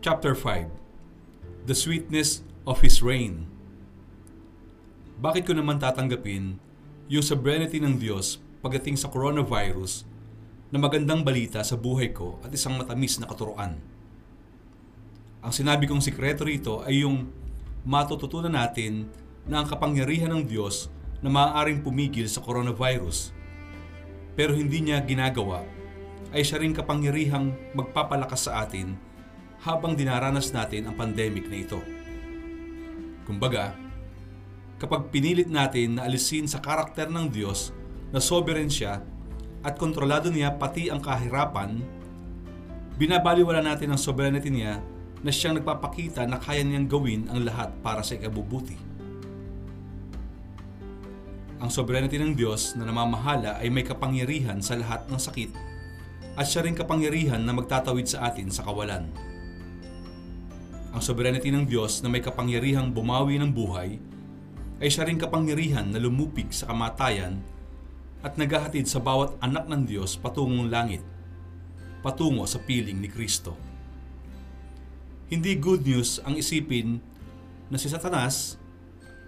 Chapter 5 The Sweetness of His Reign Bakit ko naman tatanggapin yung sovereignty ng Diyos pagdating sa coronavirus na magandang balita sa buhay ko at isang matamis na katuruan? Ang sinabi kong sikreto rito ay yung matututunan natin na ang kapangyarihan ng Diyos na maaaring pumigil sa coronavirus pero hindi niya ginagawa ay siya rin kapangyarihang magpapalakas sa atin habang dinaranas natin ang pandemic na ito. Kumbaga, kapag pinilit natin na alisin sa karakter ng Diyos na sovereign siya at kontrolado niya pati ang kahirapan, binabaliwala natin ang sovereignty niya na siyang nagpapakita na kaya niyang gawin ang lahat para sa ikabubuti. Ang sovereignty ng Diyos na namamahala ay may kapangyarihan sa lahat ng sakit at siya rin kapangyarihan na magtatawid sa atin sa kawalan. Ang sovereignty ng Diyos na may kapangyarihang bumawi ng buhay ay siya rin kapangyarihan na lumupig sa kamatayan at naghahatid sa bawat anak ng Diyos patungong langit, patungo sa piling ni Kristo. Hindi good news ang isipin na si Satanas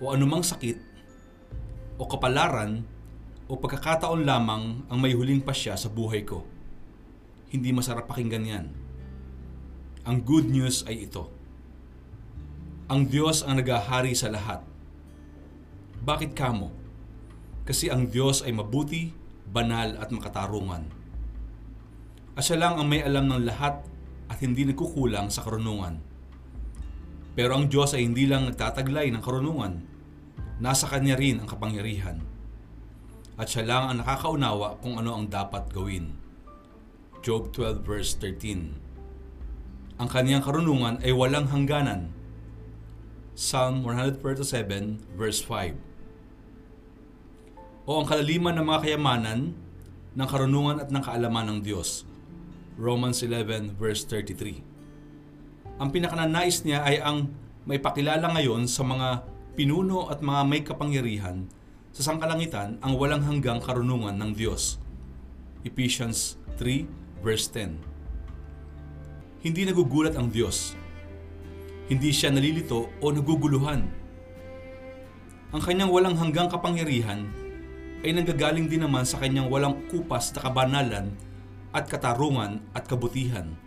o anumang sakit o kapalaran o pagkakataon lamang ang may huling pasya sa buhay ko. Hindi masarap pakinggan yan. Ang good news ay ito. Ang Diyos ang nagahari sa lahat. Bakit kamo? Kasi ang Diyos ay mabuti, banal at makatarungan. At lang ang may alam ng lahat at hindi nagkukulang sa karunungan. Pero ang Diyos ay hindi lang nagtataglay ng karunungan, nasa Kanya rin ang kapangyarihan. At siya lang ang nakakaunawa kung ano ang dapat gawin. Job 12 verse 13 Ang kaniyang karunungan ay walang hangganan. Psalm 137 verse 5 O ang kalaliman ng mga kayamanan ng karunungan at ng kaalaman ng Diyos. Romans 11 verse 33 Ang pinakananais niya ay ang may pakilala ngayon sa mga pinuno at mga may kapangyarihan sa sangkalangitan ang walang hanggang karunungan ng Diyos. Ephesians 3 verse 10 Hindi nagugulat ang Diyos. Hindi siya nalilito o naguguluhan. Ang kanyang walang hanggang kapangyarihan ay nanggagaling din naman sa kanyang walang kupas na kabanalan at katarungan at kabutihan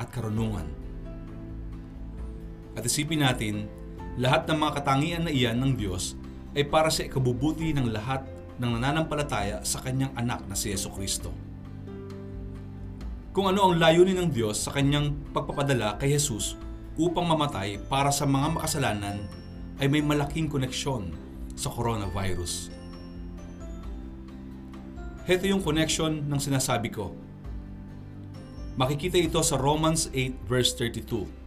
at karunungan. At isipin natin lahat ng mga katangian na iyan ng Diyos ay para sa ikabubuti ng lahat ng nananampalataya sa kanyang anak na si Yeso Kristo. Kung ano ang layunin ng Diyos sa kanyang pagpapadala kay Jesus upang mamatay para sa mga makasalanan ay may malaking koneksyon sa coronavirus. Heto yung connection ng sinasabi ko. Makikita ito sa Romans 8 verse 32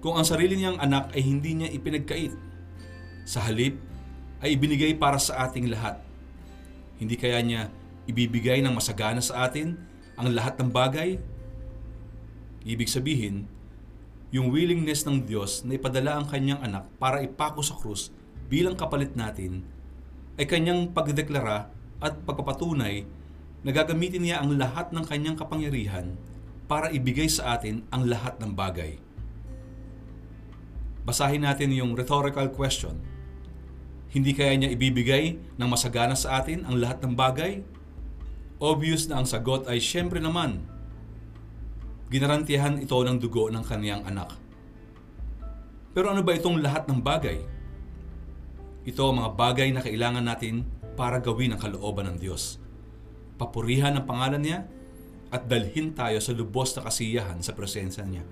kung ang sarili niyang anak ay hindi niya ipinagkait. Sa halip, ay ibinigay para sa ating lahat. Hindi kaya niya ibibigay ng masagana sa atin ang lahat ng bagay? Ibig sabihin, yung willingness ng Diyos na ipadala ang kanyang anak para ipako sa krus bilang kapalit natin ay kanyang pagdeklara at pagpapatunay na gagamitin niya ang lahat ng kanyang kapangyarihan para ibigay sa atin ang lahat ng bagay. Basahin natin yung rhetorical question. Hindi kaya niya ibibigay ng masagana sa atin ang lahat ng bagay? Obvious na ang sagot ay siyempre naman. Ginarantiyahan ito ng dugo ng kaniyang anak. Pero ano ba itong lahat ng bagay? Ito ang mga bagay na kailangan natin para gawin ang kalooban ng Diyos. Papurihan ang pangalan niya at dalhin tayo sa lubos na kasiyahan sa presensya niya.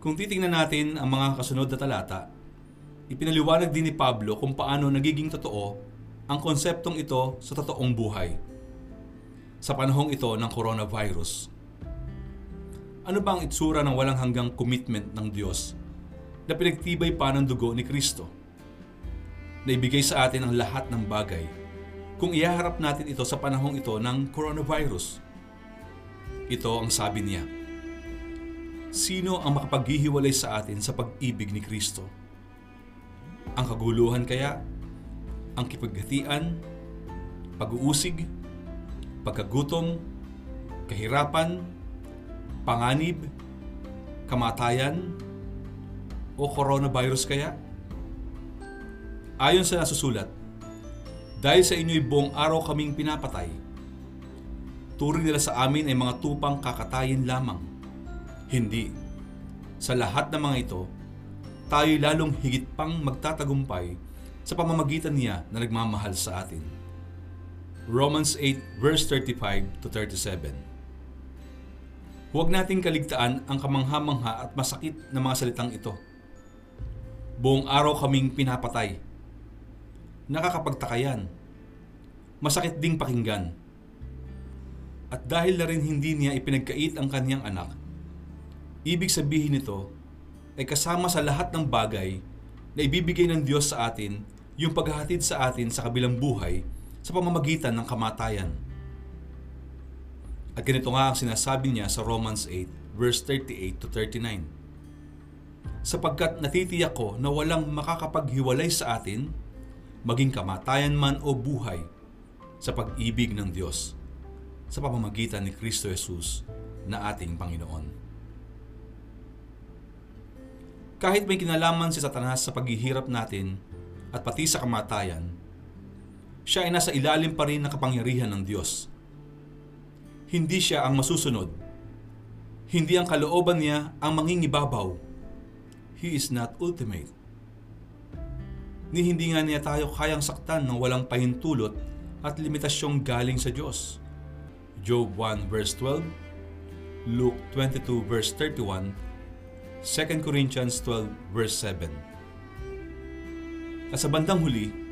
Kung titingnan natin ang mga kasunod na talata, ipinaliwanag din ni Pablo kung paano nagiging totoo ang konseptong ito sa totoong buhay. Sa panahong ito ng coronavirus. Ano ba ang itsura ng walang hanggang commitment ng Diyos na pinagtibay pa ng dugo ni Kristo? Na ibigay sa atin ang lahat ng bagay kung ihaharap natin ito sa panahong ito ng coronavirus. Ito ang sabi niya Sino ang makapaghihiwalay sa atin sa pag-ibig ni Kristo? Ang kaguluhan kaya? Ang kipaghatian? Pag-uusig? Pagkagutom? Kahirapan? Panganib? Kamatayan? O coronavirus kaya? Ayon sa nasusulat, dahil sa inyo'y buong araw kaming pinapatay, turing nila sa amin ay mga tupang kakatayin lamang. Hindi. Sa lahat ng mga ito, tayo lalong higit pang magtatagumpay sa pamamagitan niya na nagmamahal sa atin. Romans 8 verse 35 to 37 Huwag nating kaligtaan ang kamangha-mangha at masakit na mga salitang ito. Buong araw kaming pinapatay. Nakakapagtaka yan. Masakit ding pakinggan. At dahil na rin hindi niya ipinagkait ang kanyang anak, ibig sabihin nito ay kasama sa lahat ng bagay na ibibigay ng Diyos sa atin yung paghahatid sa atin sa kabilang buhay sa pamamagitan ng kamatayan. At ganito nga ang sinasabi niya sa Romans 8 verse 38 to 39 sapagkat natitiyak ko na walang makakapaghiwalay sa atin, maging kamatayan man o buhay, sa pag-ibig ng Diyos sa pamamagitan ni Kristo Jesus na ating Panginoon. Kahit may kinalaman si Satanas sa paghihirap natin at pati sa kamatayan, siya ay nasa ilalim pa rin ng kapangyarihan ng Diyos. Hindi siya ang masusunod. Hindi ang kalooban niya ang mangingibabaw He is not ultimate. Ni hindi nga niya tayo kayang saktan ng walang pahintulot at limitasyong galing sa Diyos. Job 1 verse 12, Luke 22 verse 31, 2 Corinthians 12 verse 7. At sa bandang huli,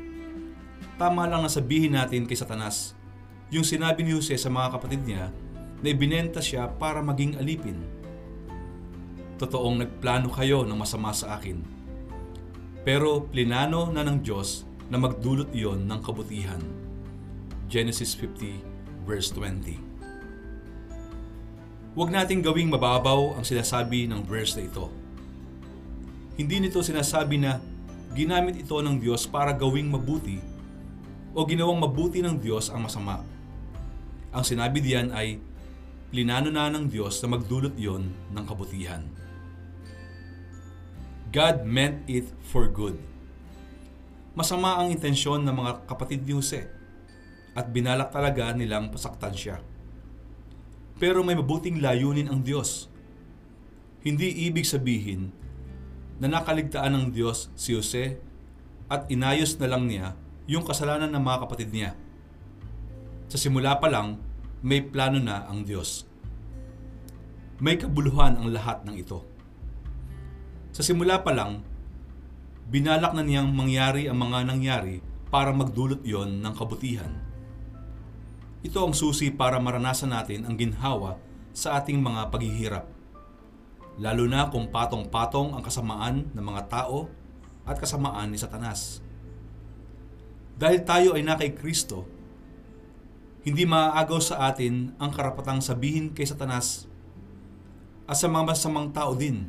tama lang na sabihin natin kay Satanas yung sinabi ni Jose sa mga kapatid niya na ibinenta siya para maging alipin totoong nagplano kayo ng masama sa akin. Pero plinano na ng Diyos na magdulot iyon ng kabutihan. Genesis 50 verse 20 Huwag nating gawing mababaw ang sinasabi ng verse na ito. Hindi nito sinasabi na ginamit ito ng Diyos para gawing mabuti o ginawang mabuti ng Diyos ang masama. Ang sinabi diyan ay plinano na ng Diyos na magdulot iyon ng kabutihan. God meant it for good. Masama ang intensyon ng mga kapatid ni Jose at binalak talaga nilang pasaktan siya. Pero may mabuting layunin ang Diyos. Hindi ibig sabihin na nakaligtaan ng Diyos si Jose at inayos na lang niya yung kasalanan ng mga kapatid niya. Sa simula pa lang, may plano na ang Diyos. May kabuluhan ang lahat ng ito. Sa simula pa lang, binalak na niyang mangyari ang mga nangyari para magdulot yon ng kabutihan. Ito ang susi para maranasan natin ang ginhawa sa ating mga paghihirap. Lalo na kung patong-patong ang kasamaan ng mga tao at kasamaan ni Satanas. Dahil tayo ay na kay Kristo, hindi maaagaw sa atin ang karapatang sabihin kay Satanas at sa mga masamang tao din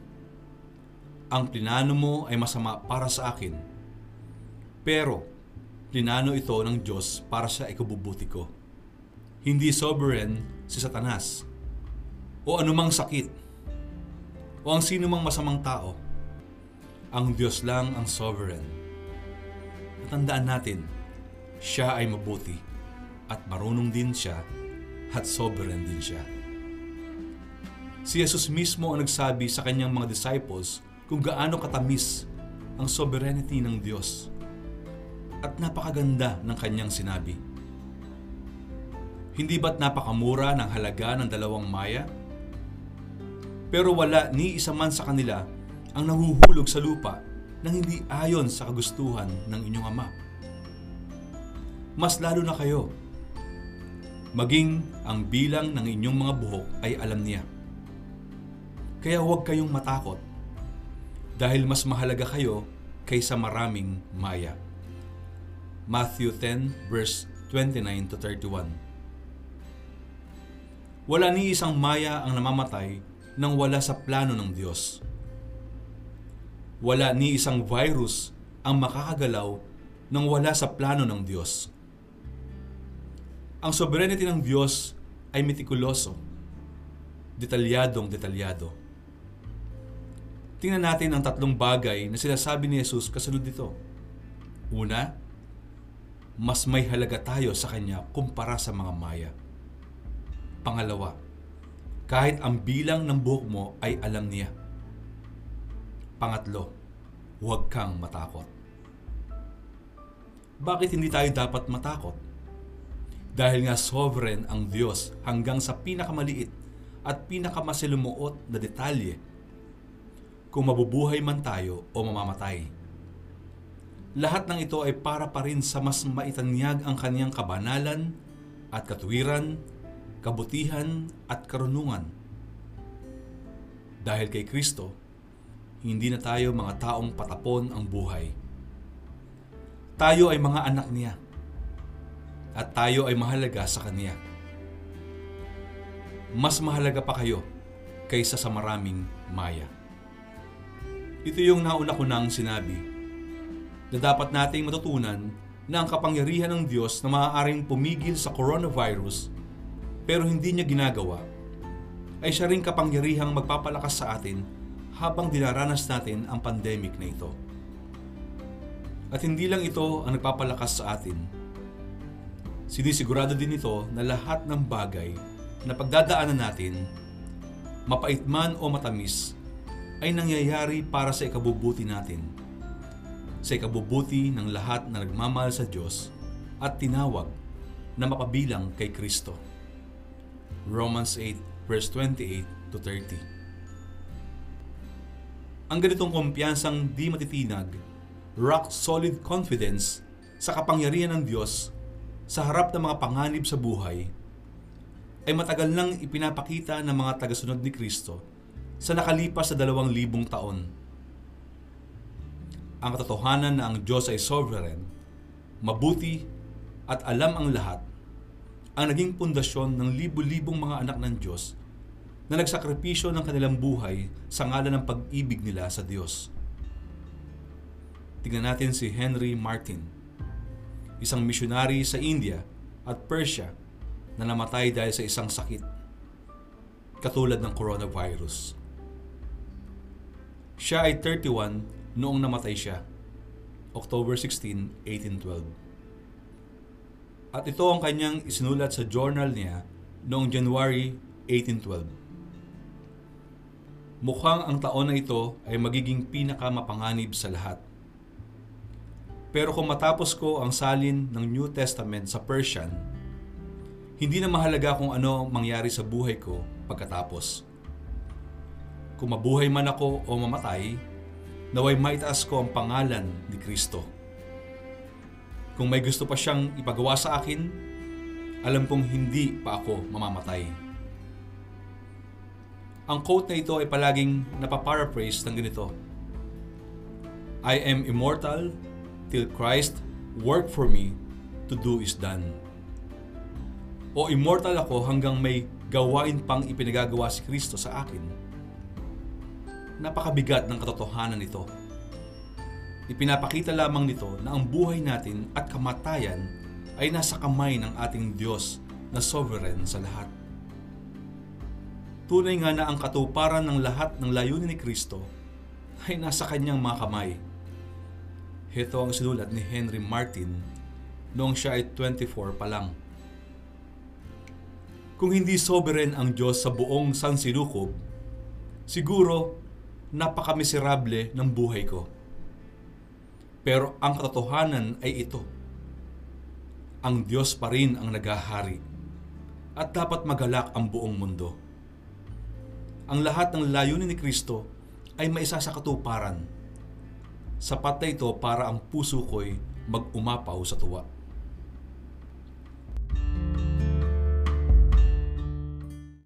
ang plinano mo ay masama para sa akin. Pero, plinano ito ng Diyos para sa ikabubuti ko. Hindi sovereign si Satanas o anumang sakit o ang sino mang masamang tao. Ang Diyos lang ang sovereign. Natandaan natin, siya ay mabuti at marunong din siya at sovereign din siya. Si Jesus mismo ang nagsabi sa kanyang mga disciples kung gaano katamis ang sovereignty ng Diyos. At napakaganda ng kanyang sinabi. Hindi ba't napakamura ng halaga ng dalawang maya? Pero wala ni isa man sa kanila ang nahuhulog sa lupa nang hindi ayon sa kagustuhan ng inyong ama. Mas lalo na kayo, maging ang bilang ng inyong mga buhok ay alam niya. Kaya huwag kayong matakot dahil mas mahalaga kayo kaysa maraming maya. Matthew 10 verse 29 to 31. Wala ni isang maya ang namamatay nang wala sa plano ng Diyos. Wala ni isang virus ang makakagalaw nang wala sa plano ng Diyos. Ang sovereignty ng Diyos ay metikuloso. detalyadong detalyado. Tingnan natin ang tatlong bagay na sinasabi ni Jesus kasunod dito. Una, mas may halaga tayo sa Kanya kumpara sa mga maya. Pangalawa, kahit ang bilang ng buhok mo ay alam niya. Pangatlo, huwag kang matakot. Bakit hindi tayo dapat matakot? Dahil nga sovereign ang Diyos hanggang sa pinakamaliit at pinakamasilimuot na detalye kung mabubuhay man tayo o mamamatay. Lahat ng ito ay para pa rin sa mas maitanyag ang kanyang kabanalan at katuwiran, kabutihan at karunungan. Dahil kay Kristo, hindi na tayo mga taong patapon ang buhay. Tayo ay mga anak niya at tayo ay mahalaga sa Kanya. Mas mahalaga pa kayo kaysa sa maraming maya. Ito yung nauna ko nang sinabi na dapat nating matutunan na ang kapangyarihan ng Diyos na maaaring pumigil sa coronavirus pero hindi niya ginagawa ay siya rin kapangyarihang magpapalakas sa atin habang dinaranas natin ang pandemic na ito. At hindi lang ito ang nagpapalakas sa atin. Sinisigurado din ito na lahat ng bagay na pagdadaanan natin, mapait man o matamis, ay nangyayari para sa ikabubuti natin. Sa ikabubuti ng lahat na nagmamahal sa Diyos at tinawag na mapabilang kay Kristo. Romans 8 verse 28 to 30. Ang ganitong kumpiyansang di matitinag, rock solid confidence sa kapangyarihan ng Diyos sa harap ng mga panganib sa buhay ay matagal nang ipinapakita ng mga tagasunod ni Kristo sa nakalipas sa dalawang libong taon. Ang katotohanan na ang Diyos ay sovereign, mabuti at alam ang lahat, ang naging pundasyon ng libu-libong mga anak ng Diyos na nagsakripisyo ng kanilang buhay sa ngalan ng pag-ibig nila sa Diyos. Tingnan natin si Henry Martin, isang misyonary sa India at Persia na namatay dahil sa isang sakit, katulad ng coronavirus. Siya ay 31 noong namatay siya, October 16, 1812. At ito ang kanyang isinulat sa journal niya noong January 1812. Mukhang ang taon na ito ay magiging pinakamapanganib sa lahat. Pero kung matapos ko ang salin ng New Testament sa Persian, hindi na mahalaga kung ano mangyari sa buhay ko pagkatapos kung mabuhay man ako o mamatay, naway maitaas ko ang pangalan ni Kristo. Kung may gusto pa siyang ipagawa sa akin, alam kong hindi pa ako mamamatay. Ang quote na ito ay palaging napaparaphrase ng ganito. I am immortal till Christ work for me to do is done. O immortal ako hanggang may gawain pang ipinagagawa si Kristo sa akin napakabigat ng katotohanan nito. Ipinapakita lamang nito na ang buhay natin at kamatayan ay nasa kamay ng ating Diyos na sovereign sa lahat. Tunay nga na ang katuparan ng lahat ng layunin ni Kristo ay nasa kanyang mga kamay. Ito ang sinulat ni Henry Martin noong siya ay 24 pa lang. Kung hindi sovereign ang Diyos sa buong sansilukob, siguro napakamiserable ng buhay ko. Pero ang katotohanan ay ito. Ang Diyos pa rin ang nagahari at dapat magalak ang buong mundo. Ang lahat ng layunin ni Kristo ay maisa sa katuparan. Sapat na ito para ang puso ko'y mag-umapaw sa tuwa.